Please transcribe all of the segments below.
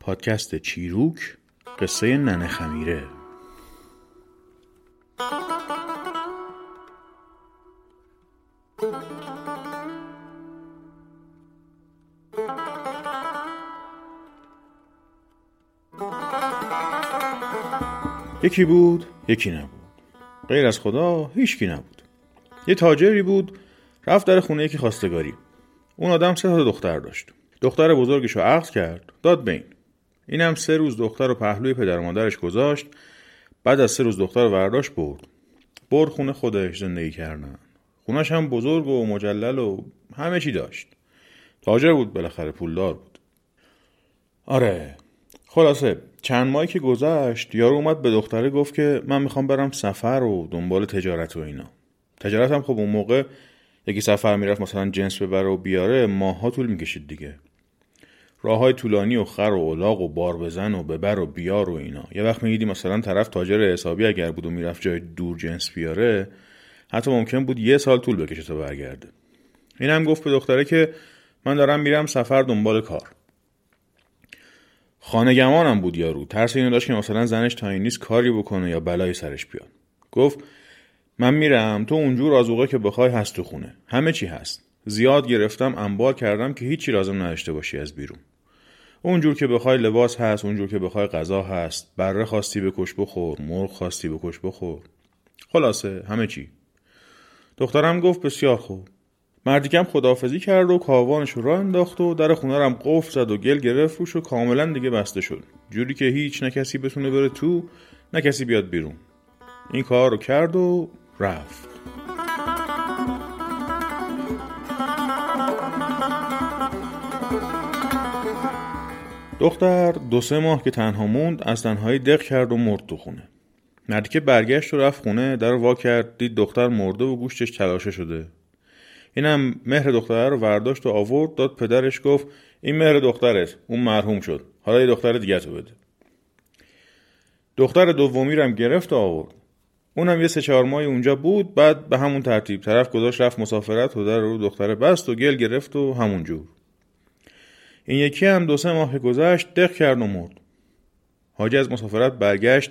پادکست چیروک قصه ننه خمیره. یکی بود یکی نبود. غیر از خدا هیچکی نبود. یه تاجری بود رفت در خونه یکی خواستگاری. اون آدم سه تا دختر داشت. دختر بزرگش رو عقد کرد داد بین اینم سه روز دختر رو پهلوی پدر مادرش گذاشت بعد از سه روز دختر رو ورداشت برد. برد خونه خودش زندگی کردن. خونش هم بزرگ و مجلل و همه چی داشت. تاجر بود بالاخره پولدار بود. آره خلاصه چند ماهی که گذشت یارو اومد به دختره گفت که من می‌خوام برم سفر و دنبال تجارت و اینا. تجارت هم خب اون موقع یکی سفر می‌رفت مثلا جنس ببره و بیاره ماها طول می‌کشید دیگه. راه های طولانی و خر و اولاغ و بار بزن و ببر و بیار و اینا. یه وقت میگیدی مثلا طرف تاجر حسابی اگر بود و می‌رفت جای دور جنس بیاره حتی ممکن بود یه سال طول بکشه تا برگرده. این هم گفت به دختره که من دارم میرم سفر دنبال کار. خانگمانم بود یارو. ترس اینو داشت که مثلا زنش تا این نیست کاری بکنه یا بلایی سرش بیاد. گفت من میرم تو اونجور آزوقه که بخوای هست تو خونه. همه چی هست. زیاد گرفتم انبار کردم که هیچی لازم نداشته باشی از بیرون. اونجور که بخوای لباس هست اونجور که بخوای غذا هست. بره خواستی بکش بخور مرغ خواستی بکش بخور. خلاصه همه چی. دخترم گفت بسیار خوب. مردیکم خدافزی کرد و کاوانش رو انداخت و در خونه رم قفل زد و گل گرفت روش و کاملا دیگه بسته شد. جوری که هیچ نه کسی بتونه بره تو نه کسی بیاد بیرون. این کار رو کرد و رفت. دختر دو سه ماه که تنها موند از تنهایی دق کرد و مرد تو خونه. مردی که برگشت و رفت خونه در وا کرد دید دختر مرده و گوشتش تلاشه شده. اینم مهر دختره رو ورداشت و آورد داد پدرش گفت این مهر دخترت. اون مرحوم شد. حالا یه دختر دیگه تو بده. دختر دومی هم گرفت و آورد. اونم یه سه چهار ماهی اونجا بود بعد به همون ترتیب. طرف گذاشت رفت مسافرت و در رو دختر بست و گل گرفت و همون جور. این یکی هم دو سه ماه گذشت دق کرد و مرد. حاجی از مسافرت برگشت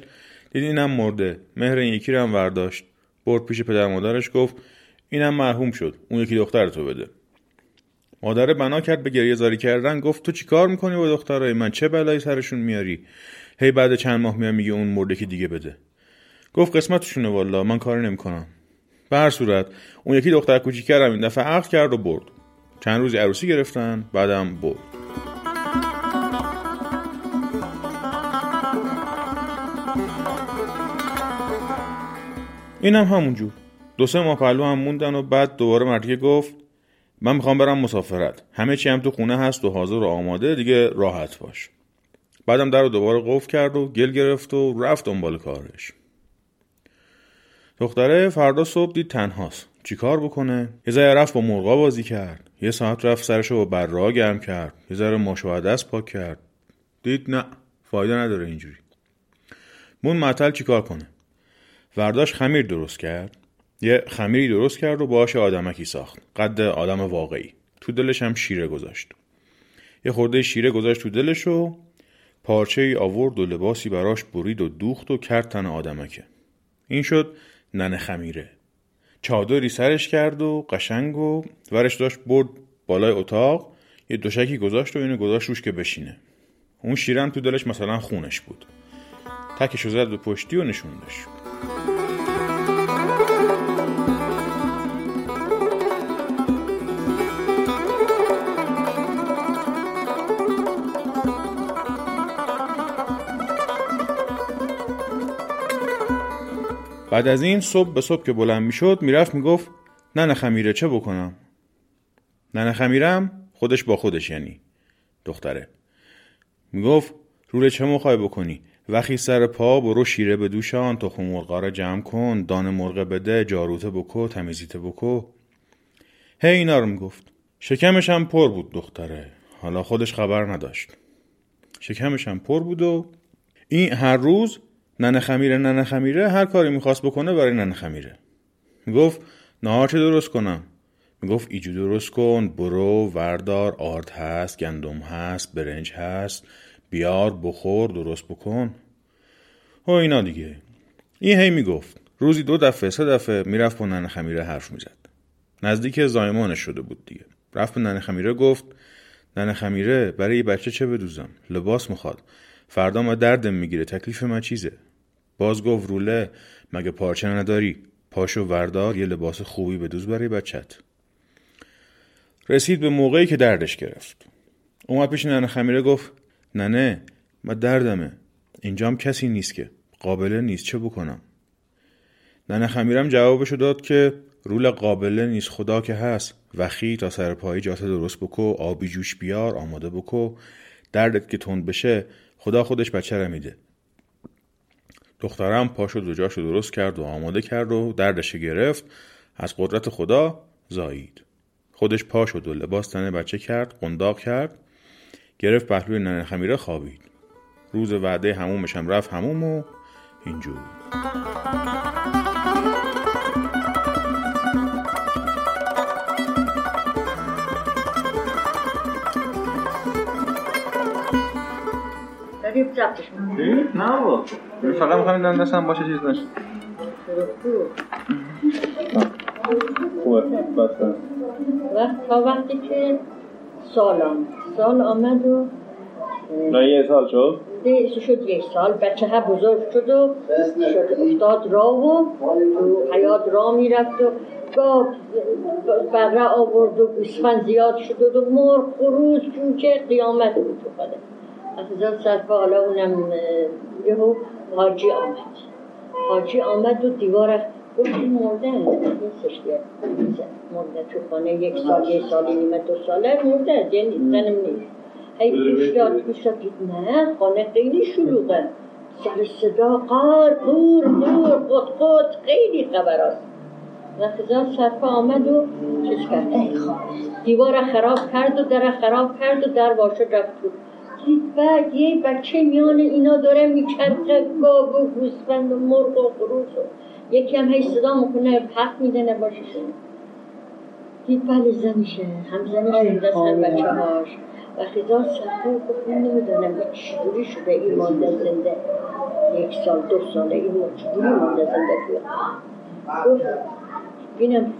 دید اینم مرده. مهر این یکی رو هم ورداشت. برد پیش پدر مادرش گفت اینم مرحوم شد. اون یکی دختر تو بده. مادر بنا کرد به گریه زاری کردن. گفت تو چیکار می‌کنی با دخترای من؟ چه بلایی سرشون میاری؟ هی بعد چند ماه میام میگه اون مرده که دیگه بده. گفت قسمتشونه والا من کاری نمی‌کنم. به هر صورت اون یکی دختر کوچیکرم این دفعه عقد کرد و برد. چند روزی عروسی گرفتن بعدم برد. اینم هم همونجور دو سه ماه پهلو هم موندن و بعد دوباره مردیکه گفت من می‌خوام برم مسافرت. همه چی هم تو خونه هست و حاضر و آماده دیگه راحت باش. بعدم در رو دوباره قفل کرد و گل گرفت و رفت دنبال کارش. دختره فردا صبح دید تنهاست. چیکار بکنه؟ یه ذره رفت با مرغا بازی کرد. یه ساعت رفت سرشو با برا گرم کرد. یه ذره ماشو دست پاک کرد. دید نه فایده نداره اینجوری. مون معطل چیکار کنه؟ ورداش خمیر درست کرد؟ یه خمیری درست کرد و باهاش آدمکی ساخت. قد آدم واقعی. تو دلش هم شیره گذاشت. یه خورده شیره گذاشت تو دلش و پارچه ای آورد و لباسی براش برید و دوخت و کرد تن آدمکه. این شد ننه خمیره. چادری سرش کرد و قشنگ و ورش داشت برد بالای اتاق. یه دوشکی گذاشت و اینو گذاشت روش که بشینه. اون شیرم تو دلش مثلا خونش بود. تکشو زد به پشتی و نشوندش بعد از این صبح به صبح که بلند می‌شد می‌رفت می‌گفت ننه خمیره چه بکنم؟ ننه خمیرم خودش با خودش یعنی. دختره می‌گفت روله چه مخوای بکنی؟ وقتی سر پا برو شیره به دوشان تخم مرغا را جمع کن دان مرغ بده جاروته بکو تمیزیته بکو. هی اینا رو می‌گفت. شکمش هم پر بود دختره حالا خودش خبر نداشت. شکمش هم پر بود و این هر روز ننه خمیره ننه خمیره هر کاری می‌خواست بکنه برای ننه خمیره. می‌گفت نهار چه درست کنم؟ می‌گفت ایجو درست کن برو وردار آرد هست گندم هست برنج هست بیار بخور درست بکن. و اینا دیگه. این هی می‌گفت. روزی دو دفعه سه دفعه می‌رفت با ننه خمیره حرف می‌زد. نزدیک زایمانش شده بود دیگه. رفت به ننه خمیره گفت ننه خمیره برای بچه چه بدوزم؟ لباس می‌خواد. فردا ما دردم می‌گیره. تکلیف من چیزه؟ باز گفت روله مگه پارچه نداری؟ پاشو وردار یه لباس خوبی بدوز برای بچت رسید به موقعی که دردش گرفت. اومد پیش ننه خمیره گفت ننه من دردمه. اینجام کسی نیست که. قابله نیست چه بکنم؟ ننه خمیرم جوابشو داد که رول قابله نیست خدا که هست. وخی تا سر پایی جات درست بکو آبی جوش بیار آماده بکو. دردت که تند بشه خدا خودش بچه رو میده. دخترم پاشو دو جاشو درست کرد و آماده کرد و دردش گرفت. از قدرت خدا زایید. خودش پا شد و لباس تنه بچه کرد قنداق کرد. گرفت پهلوی ننه خمیره خوابید. روز وعده همومش هم رفت هموم و اینجور. نه با فقط می‌خوایم این دستم باشه چیز نشه خوبه وقت تا وقتی که سال آمد سال آمد و نه یه سال شد. ده- شد یک سال. بچه ها بزرگ شد و شد افتاد راه و تو حیات راه می‌رفت و گاه بره آورد و گوسفند زیاد شد و مرغ خروس جوجه قیامت بود. تو خدا از سرفا حالا اونم یهو حاجی آمد. حاجی آمد و دیوار گفت این مرده نیستش که مرده تو خانه یک سال یک سال نیمه دو ساله. مرده یعنی زنم نیست. هی پیش داد پیش داد نه خانه خیلی شلوغه. سر صدا قار دور دور خود خود خیلی خبر هست. و خزار سرپا آمد و چیز کرد. دیوار خراب کرد و در خراب کرد و در واشه رفت. دید بعد یه بچه میان اینا داره میچرخه گاو و گوسفند و مرغ و خروس و یکی هم هی صدا می‌کنه پخ میدنه باشه دید بله زنشه هم زنش دست هم بچه هاش و خزار سرپا گفت من نمی‌دونم این چجوری شده این مانده زنده. یک سال دو ساله این چجوری مانده زنده توی گفت ببینم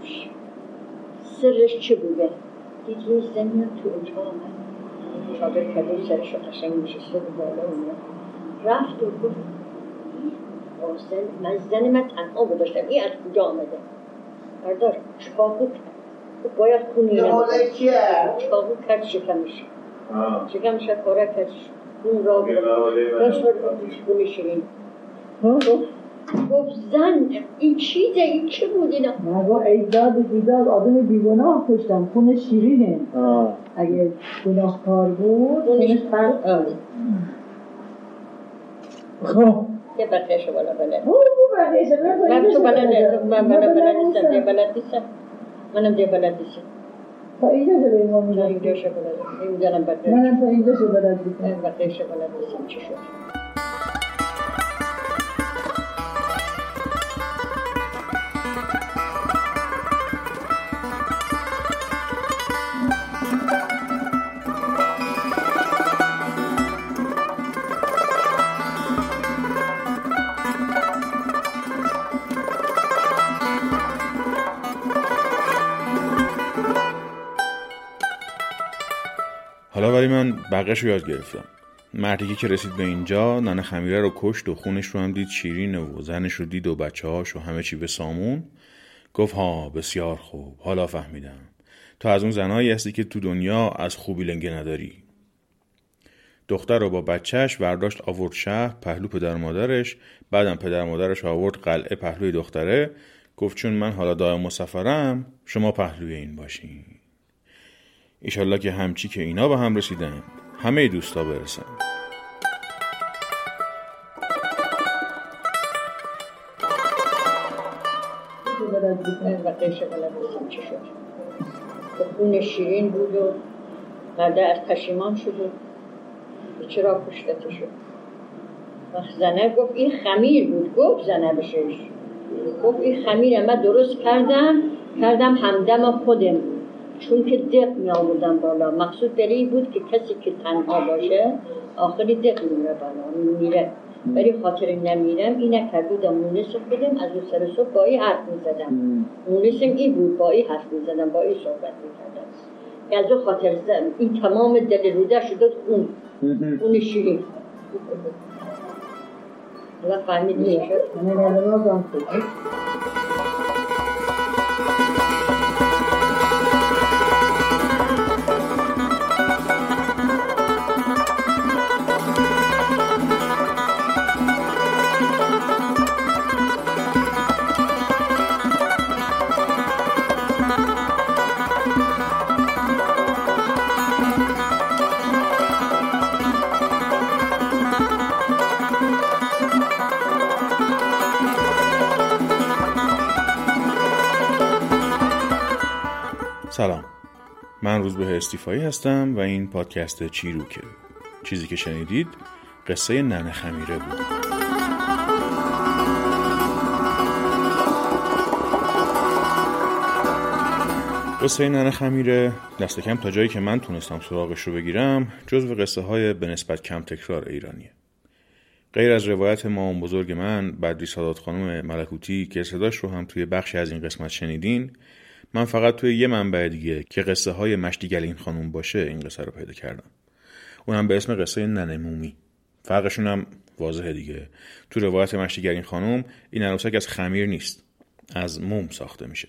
سرش چه بوده. دید یه زنی تو اتاق چادر کده سرش رو قشنگ میشسته بود بالا اونجا رفت و گفت زن من زن من تنها گذاشتم. این از کجا آمده؟ بردار چاقو کرد گفت باید بخور. چاقو کرد شکمش. شکمش رو پاره کرد. خون را داشت رو خون شیرین. گفت گفت زن این چیزه؟ این چه بود اینا؟ نگاه ایداد و بیداد آدم بیگناه کشتم خون شیرینه. اگه گناهکار بود خونش فرق آه. خب. یه بقیهشو بالا بلد او بو بقیه شده من تو بلد نیستم من بلد بلد نیستم دیگه بلد نیستم. منم دیگه بلد نیستم. تا اینجا شده ایمان تا میدن اینجا شو بلد بقیه منم تا اینجا شده بلد بیتم بقیه شو بلد نیستم. چی شد؟ بقیش رو یاد گرفتم. مردی که رسید به اینجا ننه خمیره رو کشت و خونش رو هم دید شیرینه و زنش رو دید و بچه هاش و همه چی به سامون. گفت ها بسیار خوب. حالا فهمیدم. تو از اون زنهایی هستی که تو دنیا از خوبی لنگه نداری. دختر رو با بچهش ورداشت آورد شهر پهلو پدر مادرش. بعدم پدر مادرش آورد قلعه پهلوی دختره. گفت چون من حالا دائم مسافرم شما پهلوی این باشین. ایشالله که همچی که اینا به هم رسیدن. همه دوستا برسن. خون شیرین بود و قرده از پشیمان شد و چرا کشتته شد؟ وقت زنه گفت این خمیر بود. گفت زنه بشش. گفت این خمیر من درست کردم کردم همدم خودم. چون که دق می آوردم بالا. مقصود دلی بود که کسی که تنها باشه آخری دق میره بالا میره ولی خاطر نمیرم این نکرد بودم مونس خودم از اون سر صبح با این حرف می‌زدم. مونسم این بود با این حرف می‌زدم با این صحبت می‌کردم. از اون خاطر زدم این تمام دل روده شده خون خون شیرین. حالا فهمیدی شد روزبه استیفایی هستم و این پادکست چیروکه. چیزی که شنیدید قصه ننه خمیره بود. قصه ننه خمیره دست کم تا جایی که من تونستم سراغش رو بگیرم جزو قصه های به نسبت کم تکرار ایرانیه. غیر از روایت مام بزرگ من بدری سادات خانم ملکوتی که صداش رو هم توی بخشی از این قسمت شنیدین من فقط توی یه منبع دیگه که قصه های مشتی گلین خانوم باشه این قصه رو پیدا کردم. اونم به اسم قصه ننه مومی. فرقشون هم واضحه دیگه. تو روایت مشتی گلین خانوم این عروسک از خمیر نیست از موم ساخته میشه.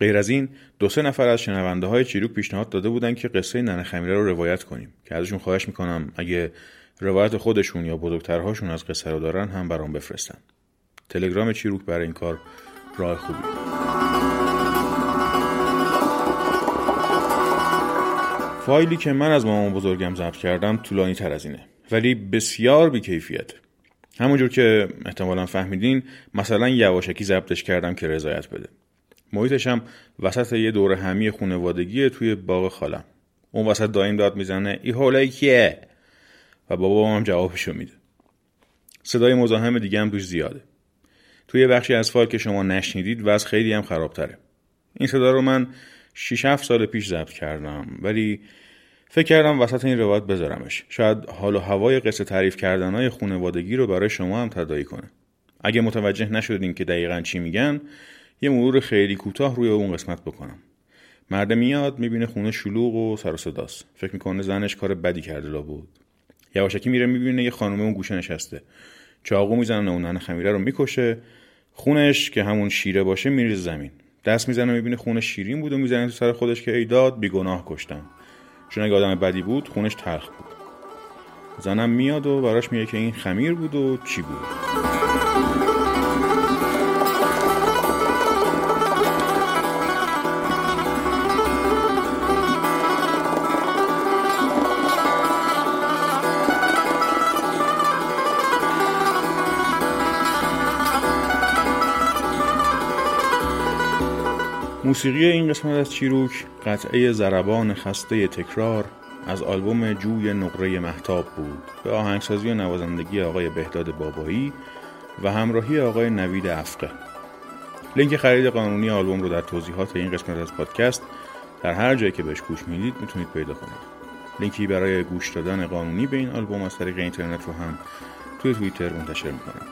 غیر از این دو سه نفر از شنونده های چیروک پیشنهاد داده بودن که قصه ننه خمیره رو روایت کنیم که ازشون خواهش می‌کنم اگه روایت خودشون یا بزرگترهاشون از قصه رو دارن هم برام بفرستن. تلگرام چیروک برای این کار راه خوبی. فایلی که من از مامان بزرگم ضبط کردم طولانی تر از اینه. ولی بسیار بیکیفیت. همونجور که احتمالا فهمیدین مثلا یواشکی ضبطش کردم که رضایت بده. محیطش هم وسط یه دور همی خونوادگی توی باغ خالم. اون وسط دایم داد می‌زنه ای حوله کیه؟ و بابا هم جوابشو میده. صدای مزاحم دیگه هم توش زیاده. توی بخشی از فایل که شما نشنیدید وضع خیلی هم خرابتره. این صدا رو من 6 7 سال پیش ضبط کردم. ولی فکر کردم وسط این روایت بذارمش. شاید حال و هوای قصه تعریف کردنهای خونوادگی رو برای شما هم تدایی کنه. اگه متوجه نشدین که دقیقا چی میگن یه مرور خیلی کوتاه روی اون قسمت بکنم. مرد میاد می‌بینه خونه شلوغ و سر و صداست. فکر می‌کنه زنش کار بدی کرده لا بود یواشکی میره می‌بینه یه خانم اون گوشه نشسته. چاقو می‌زنه اون ننه خمیره رو می‌کشه. خونش که همون شیره باشه میریزه زمین. دست می‌زنه می‌بینه خونه شیرین بود و می‌زنه تو سر خودش که ایداد بیگناه کشتم. چون اگه آدم بدی بود خونش تلخ بود. زنم میاد و براش میگه که این خمیر بود و چی بود. موسیقی این قسمت از چیروک قطعه زربان خسته تکرار از آلبوم جوی نقره محتاب بود. به آهنگسازی و نوازندگی آقای بهداد بابایی و همراهی آقای نوید افقه. لینک خرید قانونی آلبوم رو در توضیحات این قسمت از پادکست در هر جایی که بهش گوش می‌دید می‌تونید پیدا کنید. لینکی برای گوش دادن قانونی به این آلبوم از طریق اینترنت رو هم توی توییتر منتشر می‌کنم.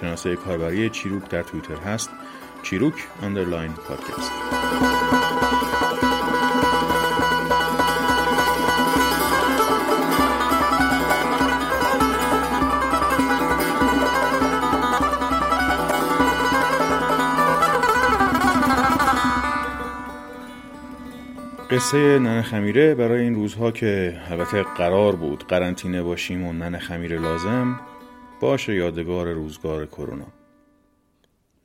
شناسه کاربری چیروک در توییتر هست. چیروک اندرلاین پادکست قصه ننه خمیره برای این روزها که البته قرار بود قرنطینه باشیم و ننه خمیره لازم باشه یادگار روزگار کرونا.